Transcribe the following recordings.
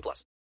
plus.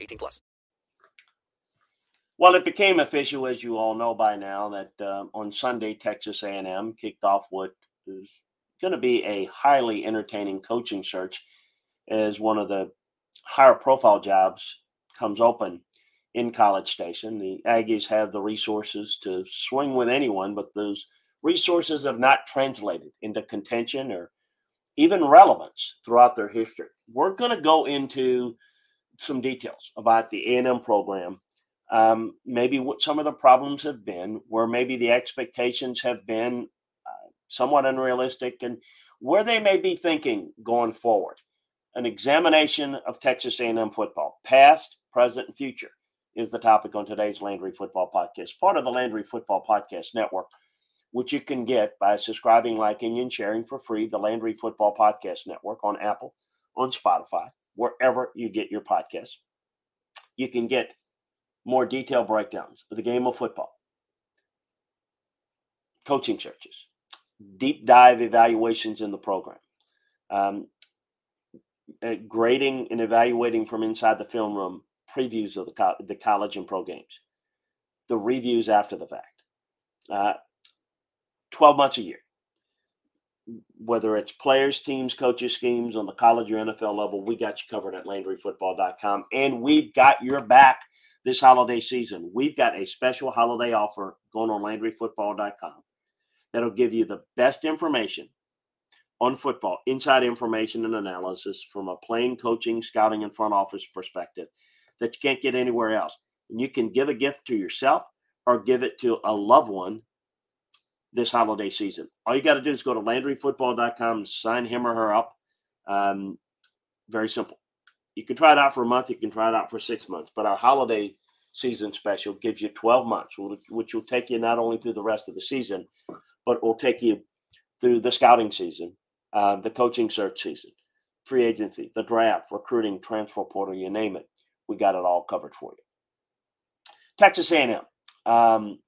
18 plus. Well, it became official, as you all know by now, that uh, on Sunday Texas A&M kicked off what is going to be a highly entertaining coaching search as one of the higher profile jobs comes open in College Station. The Aggies have the resources to swing with anyone, but those resources have not translated into contention or even relevance throughout their history. We're going to go into some details about the A&M program, um, maybe what some of the problems have been, where maybe the expectations have been uh, somewhat unrealistic, and where they may be thinking going forward. An examination of Texas A&M football, past, present, and future, is the topic on today's Landry Football Podcast, part of the Landry Football Podcast Network, which you can get by subscribing, liking, and sharing for free. The Landry Football Podcast Network on Apple, on Spotify, wherever you get your podcast. You can get more detailed breakdowns of the game of football, coaching searches, deep dive evaluations in the program, um, uh, grading and evaluating from inside the film room previews of the, co- the college and pro games, the reviews after the fact. Uh, 12 months a year. Whether it's players, teams, coaches, schemes on the college or NFL level, we got you covered at LandryFootball.com. And we've got your back this holiday season. We've got a special holiday offer going on LandryFootball.com that'll give you the best information on football, inside information and analysis from a playing, coaching, scouting, and front office perspective that you can't get anywhere else. And you can give a gift to yourself or give it to a loved one this holiday season. All you got to do is go to LandryFootball.com sign him or her up. Um, very simple. You can try it out for a month. You can try it out for six months. But our holiday season special gives you 12 months, which will take you not only through the rest of the season, but will take you through the scouting season, uh, the coaching search season, free agency, the draft, recruiting, transfer portal, you name it. We got it all covered for you. Texas A&M. Um,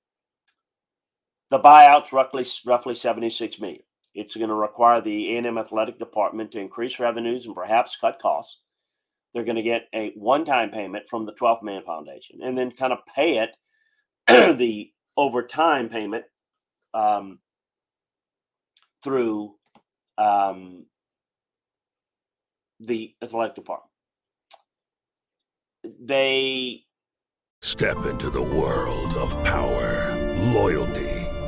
the buyout's roughly roughly 76 million. It's going to require the A&M athletic department to increase revenues and perhaps cut costs. They're going to get a one-time payment from the 12th Man Foundation, and then kind of pay it the over time payment um, through um, the athletic department. They Step into the world of power, loyalty,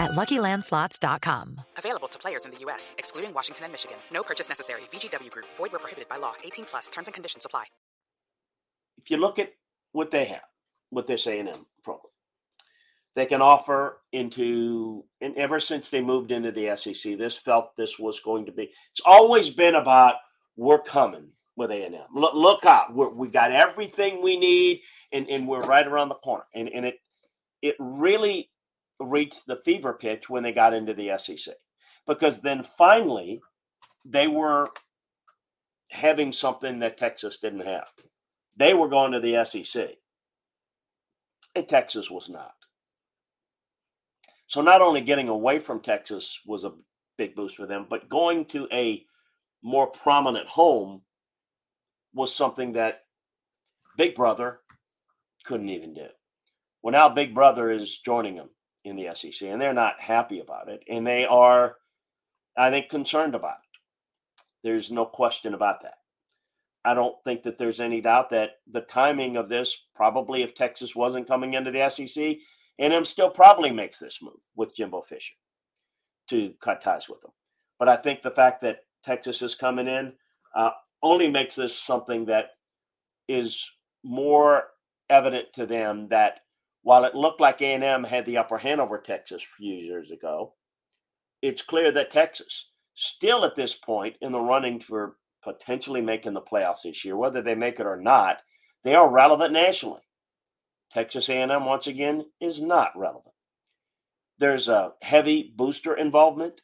at LuckyLandSlots.com. Available to players in the U.S., excluding Washington and Michigan. No purchase necessary. VGW Group. Void where prohibited by law. 18 plus. Terms and conditions apply. if you look at what they have with this A&M program, they can offer into and ever since they moved into the SEC, this felt this was going to be. It's always been about we're coming with A and M. Look, look out, we're, we got everything we need, and, and we're right around the corner. And and it it really reached the fever pitch when they got into the SEC, because then finally they were having something that Texas didn't have. They were going to the SEC, and Texas was not. So not only getting away from Texas was a big boost for them, but going to a more prominent home was something that Big Brother couldn't even do. Well, now Big Brother is joining them in the SEC, and they're not happy about it, and they are, I think, concerned about it. There's no question about that. I don't think that there's any doubt that the timing of this, probably if Texas wasn't coming into the SEC, a&M still probably makes this move with Jimbo Fisher to cut ties with them. But I think the fact that Texas is coming in uh, only makes this something that is more evident to them that while it looked like A&M had the upper hand over Texas a few years ago, it's clear that Texas still at this point in the running for potentially making the playoffs this year, whether they make it or not, they are relevant nationally. Texas A&M once again is not relevant. There's a heavy booster involvement.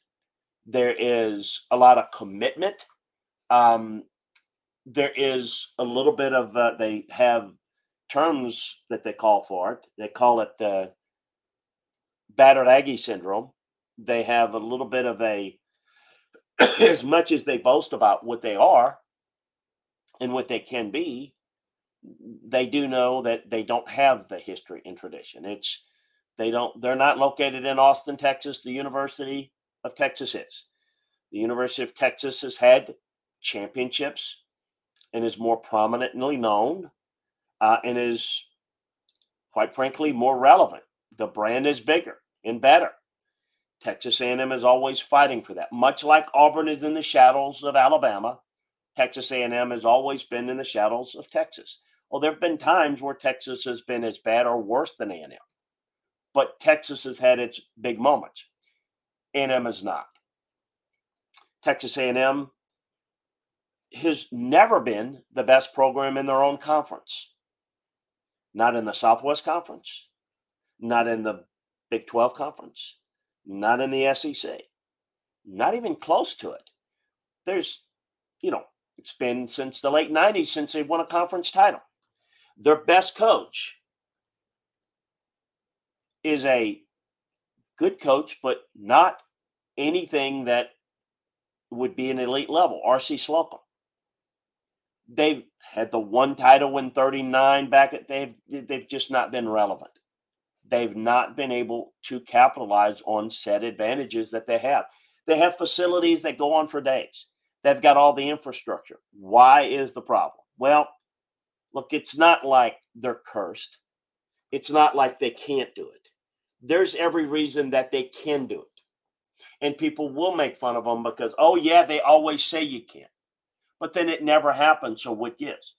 There is a lot of commitment. Um, there is a little bit of uh, they have terms that they call for it. They call it uh, battered Aggie syndrome. They have a little bit of a as much as they boast about what they are and what they can be, they do know that they don't have the history and tradition. It's they don't they're not located in Austin, Texas. The University of Texas is. The University of Texas has had championships and is more prominently known uh, and is quite frankly more relevant. The brand is bigger and better. Texas A&M is always fighting for that. Much like Auburn is in the shadows of Alabama, Texas A&M has always been in the shadows of Texas. Well, there have been times where Texas has been as bad or worse than A&M, but Texas has had its big moments. A&M is not. Texas A&M has never been the best program in their own conference. Not in the Southwest Conference, not in the Big 12 Conference, not in the SEC, not even close to it. There's, you know, it's been since the late 90s since they won a conference title their best coach is a good coach, but not anything that would be an elite level. RC Slocum. They've had the one title in 39 back at they've they've just not been relevant. They've not been able to capitalize on set advantages that they have. They have facilities that go on for days. They've got all the infrastructure. Why is the problem? Well, Look, it's not like they're cursed. It's not like they can't do it. There's every reason that they can do it. And people will make fun of them because, oh, yeah, they always say you can't. But then it never happened. So what gives?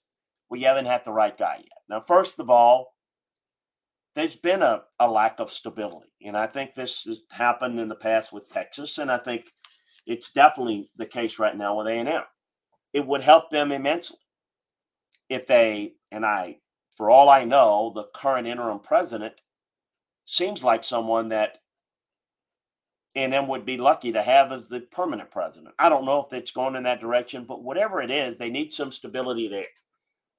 We haven't had the right guy yet. Now, first of all, there's been a, a lack of stability. And I think this has happened in the past with Texas. And I think it's definitely the case right now with A&M. It would help them immensely if they, and I, for all I know, the current interim president seems like someone that A&M would be lucky to have as the permanent president. I don't know if it's going in that direction, but whatever it is, they need some stability there.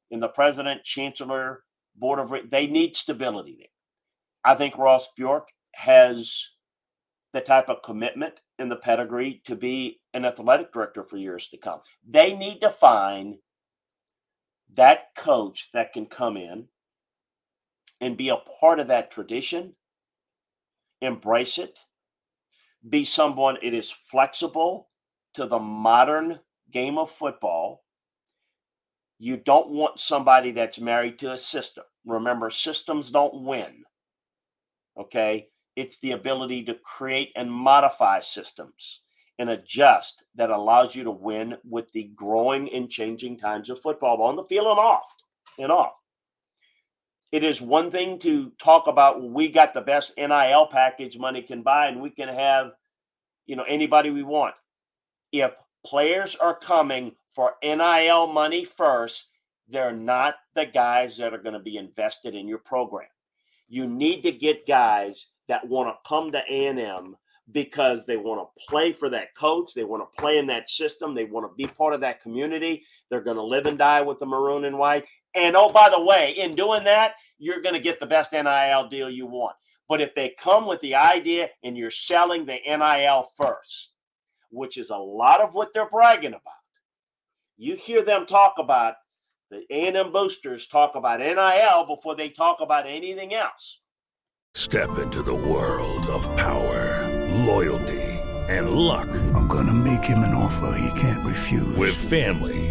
In the president, chancellor, board of, they need stability there. I think Ross Bjork has the type of commitment and the pedigree to be an athletic director for years to come. They need to find that coach that can come in and be a part of that tradition, embrace it, be someone it is flexible to the modern game of football. You don't want somebody that's married to a system. Remember, systems don't win. Okay? It's the ability to create and modify systems and adjust that allows you to win with the growing and changing times of football on the field and off and off. It is one thing to talk about we got the best NIL package money can buy and we can have you know anybody we want. If players are coming for NIL money first, they're not the guys that are going to be invested in your program. You need to get guys that want to come to A&M because they want to play for that coach, they want to play in that system, they want to be part of that community. They're going to live and die with the maroon and white. And oh, by the way, in doing that, you're going to get the best NIL deal you want. But if they come with the idea and you're selling the NIL first, which is a lot of what they're bragging about, you hear them talk about the A&M boosters talk about NIL before they talk about anything else. Step into the world of power, loyalty, and luck. I'm going to make him an offer he can't refuse. With family,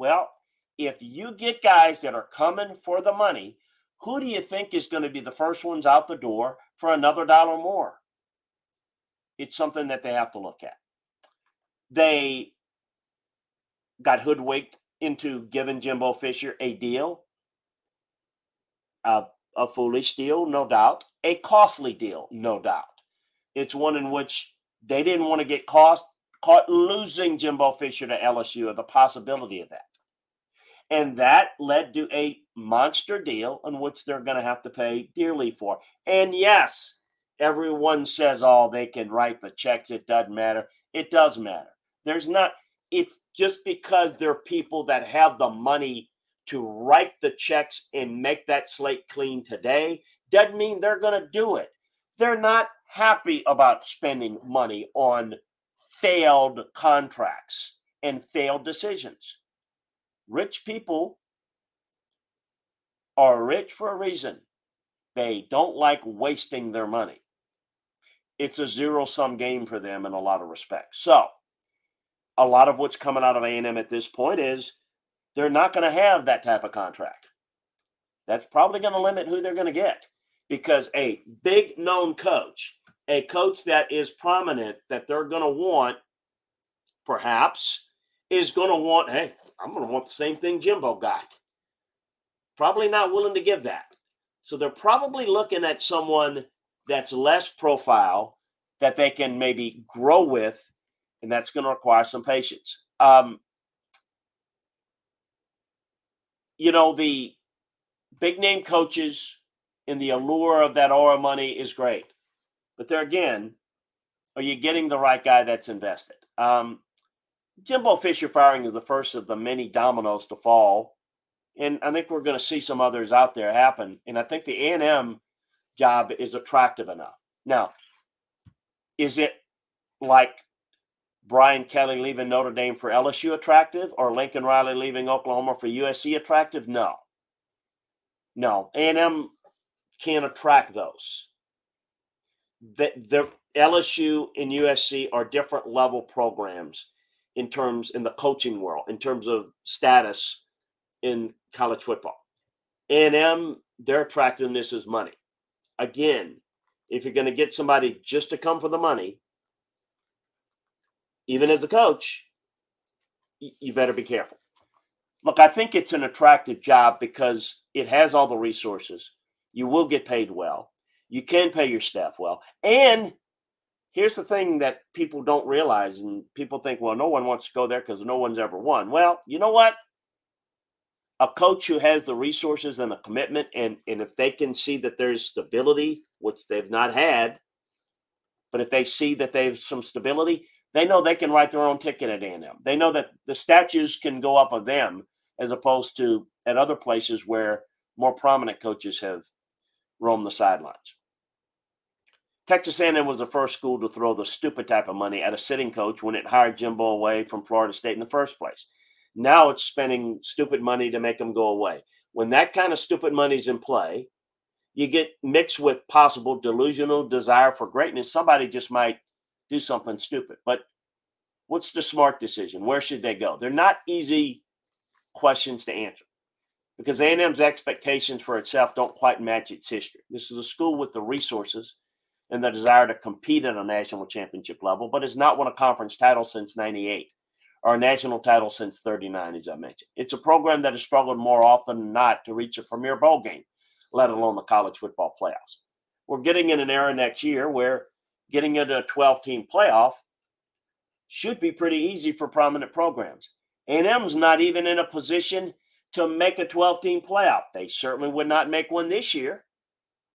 Well, if you get guys that are coming for the money, who do you think is going to be the first ones out the door for another dollar more? It's something that they have to look at. They got hoodwinked into giving Jimbo Fisher a deal, a, a foolish deal, no doubt, a costly deal, no doubt. It's one in which they didn't want to get cost, caught losing Jimbo Fisher to LSU or the possibility of that. And that led to a monster deal on which they're going to have to pay dearly for. And yes, everyone says, oh, they can write the checks. It doesn't matter. It does matter. There's not, it's just because there are people that have the money to write the checks and make that slate clean today doesn't mean they're going to do it. They're not happy about spending money on failed contracts and failed decisions. Rich people are rich for a reason. They don't like wasting their money. It's a zero sum game for them in a lot of respects. So, a lot of what's coming out of A&M at this point is they're not going to have that type of contract. That's probably going to limit who they're going to get because a big known coach, a coach that is prominent that they're going to want, perhaps, is going to want, hey, I'm going to want the same thing Jimbo got. Probably not willing to give that. So they're probably looking at someone that's less profile that they can maybe grow with, and that's going to require some patience. Um, you know, the big name coaches and the allure of that aura money is great. But there again, are you getting the right guy that's invested? Um, Jimbo Fisher firing is the first of the many dominoes to fall, and I think we're going to see some others out there happen. And I think the A and M job is attractive enough. Now, is it like Brian Kelly leaving Notre Dame for LSU attractive, or Lincoln Riley leaving Oklahoma for USC attractive? No, no. A and M can't attract those. The, the LSU and USC are different level programs in terms in the coaching world, in terms of status in college football. A&M, their attractiveness is money. Again, if you're going to get somebody just to come for the money, even as a coach, you better be careful. Look, I think it's an attractive job because it has all the resources. You will get paid well. You can pay your staff well. And here's the thing that people don't realize and people think well no one wants to go there because no one's ever won well you know what a coach who has the resources and the commitment, and and if they can see that there's stability, which they've not had, but if they see that they've some stability, they know they can write their own ticket at A&M. They know that the statues can go up of them as opposed to at other places where more prominent coaches have roamed the sidelines. Texas A&M was the first school to throw the stupid type of money at a sitting coach when it hired Jimbo away from Florida State in the first place. Now it's spending stupid money to make them go away. When that kind of stupid money is in play, you get mixed with possible delusional desire for greatness. Somebody just might do something stupid. But what's the smart decision? Where should they go? They're not easy questions to answer because A&M's expectations for itself don't quite match its history. This is a school with the resources and the desire to compete at a national championship level, but has not won a conference title since 98 or a national title since 39, as I mentioned. It's a program that has struggled more often than not to reach a premier bowl game, let alone the college football playoffs. We're getting in an era next year where getting into a 12 team playoff should be pretty easy for prominent programs. A&M's not even in a position to make a 12 team playoff. They certainly would not make one this year.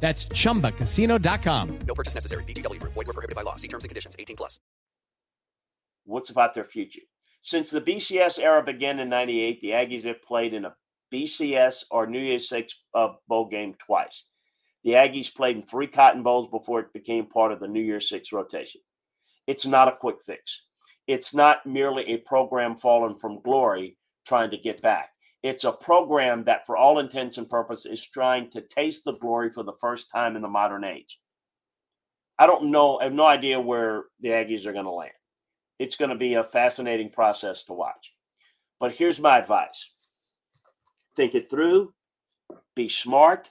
That's chumbacasino.com. No purchase necessary. VGW Group. Void were prohibited by law. See terms and conditions. 18 plus. What's about their future? Since the BCS era began in 98, the Aggies have played in a BCS or New Year's Six uh, bowl game twice. The Aggies played in three Cotton Bowls before it became part of the New Year's Six rotation. It's not a quick fix. It's not merely a program fallen from glory trying to get back. It's a program that, for all intents and purposes, is trying to taste the glory for the first time in the modern age. I don't know, I have no idea where the Aggies are going to land. It's going to be a fascinating process to watch. But here's my advice think it through, be smart,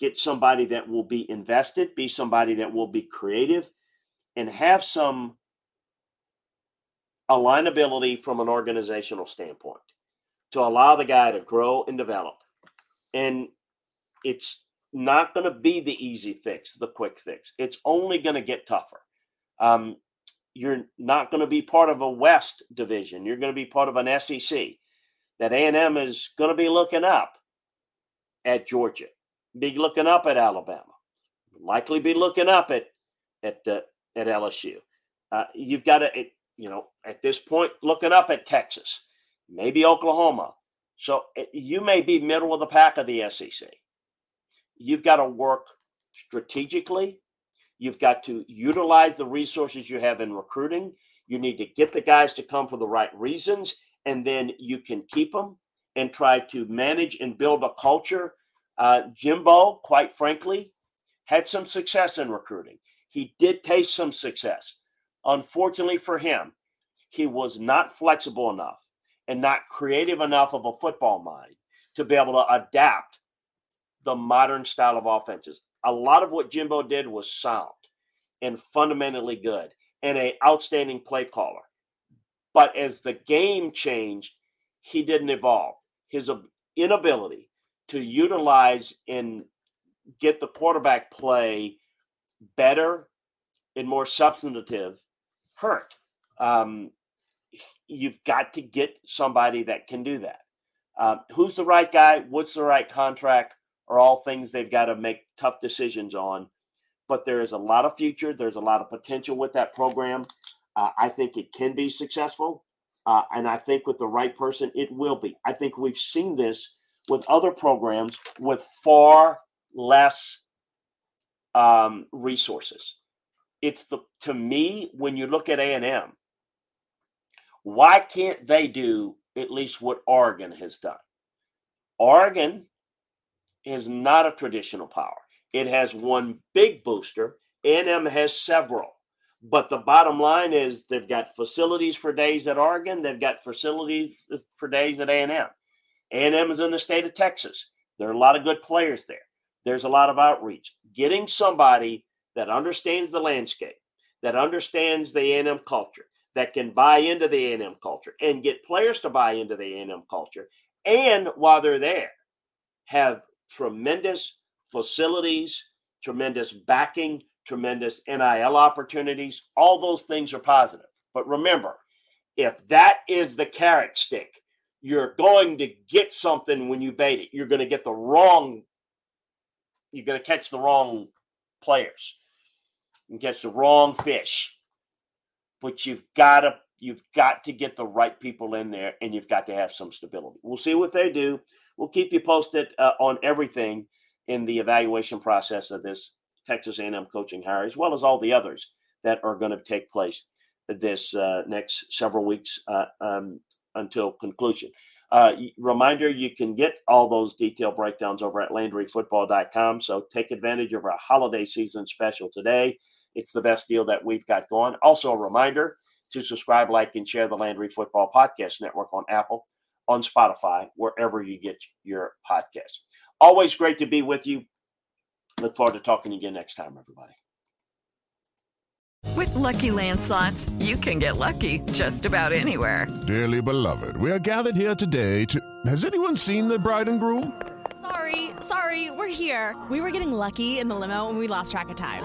get somebody that will be invested, be somebody that will be creative, and have some alignability from an organizational standpoint to allow the guy to grow and develop. And it's not going to be the easy fix, the quick fix. It's only going to get tougher. Um, you're not going to be part of a West division. You're going to be part of an SEC. That A&M is going to be looking up at Georgia, be looking up at Alabama, likely be looking up at at uh, at LSU. Uh, you've got to, you know, at this point, looking up at Texas maybe Oklahoma. So eh, you may be middle of the pack of the SEC. You've got to work strategically. You've got to utilize the resources you have in recruiting. You need to get the guys to come for the right reasons, and then you can keep them and try to manage and build a culture. Uh, Jimbo, quite frankly, had some success in recruiting. He did taste some success. Unfortunately for him, he was not flexible enough and not creative enough of a football mind to be able to adapt the modern style of offenses. A lot of what Jimbo did was sound and fundamentally good and an outstanding play caller. But as the game changed, he didn't evolve. His inability to utilize and get the quarterback play better and more substantive hurt. Um, you've got to get somebody that can do that. Um, who's the right guy? What's the right contract? Are all things they've got to make tough decisions on. But there is a lot of future. There's a lot of potential with that program. Uh, I think it can be successful. Uh, and I think with the right person, it will be. I think we've seen this with other programs with far less um, resources. It's the to me when you look at A and M, why can't they do at least what Oregon has done? Oregon is not a traditional power. It has one big booster. A&M has several. But the bottom line is they've got facilities for days at Oregon. They've got facilities uh, for days at A&M. A&M is in the state of Texas. There are a lot of good players there. There's a lot of outreach. getting somebody that understands the landscape, that understands the A&M culture, that can buy into the A&M culture and get players to buy into the A&M culture. And while they're there, have tremendous facilities, tremendous backing, tremendous NIL opportunities. All those things are positive. But remember, if that is the carrot stick, you're going to get something when you bait it. You're going to get the wrong, you're going to catch the wrong players and catch the wrong fish. But you've got to you've got to get the right people in there and you've got to have some stability. We'll see what they do. We'll keep you posted uh, on everything in the evaluation process of this Texas A&M coaching hire, as well as all the others that are going to take place this uh, next several weeks uh, um, until conclusion. Uh, reminder you can get all those detailed breakdowns over at LandryFootball.com. So take advantage of our holiday season special today. It's the best deal that we've got going. Also, a reminder to subscribe, like, and share the Landry Football Podcast Network on Apple, on Spotify, wherever you get your podcasts. Always great to be with you. Look forward to talking again next time, everybody. With LuckyLandSlots, you can get lucky just about anywhere. Dearly beloved, we are gathered here today to. Has anyone seen the bride and groom? Sorry, sorry, we're here. We were getting lucky in the limo and we lost track of time.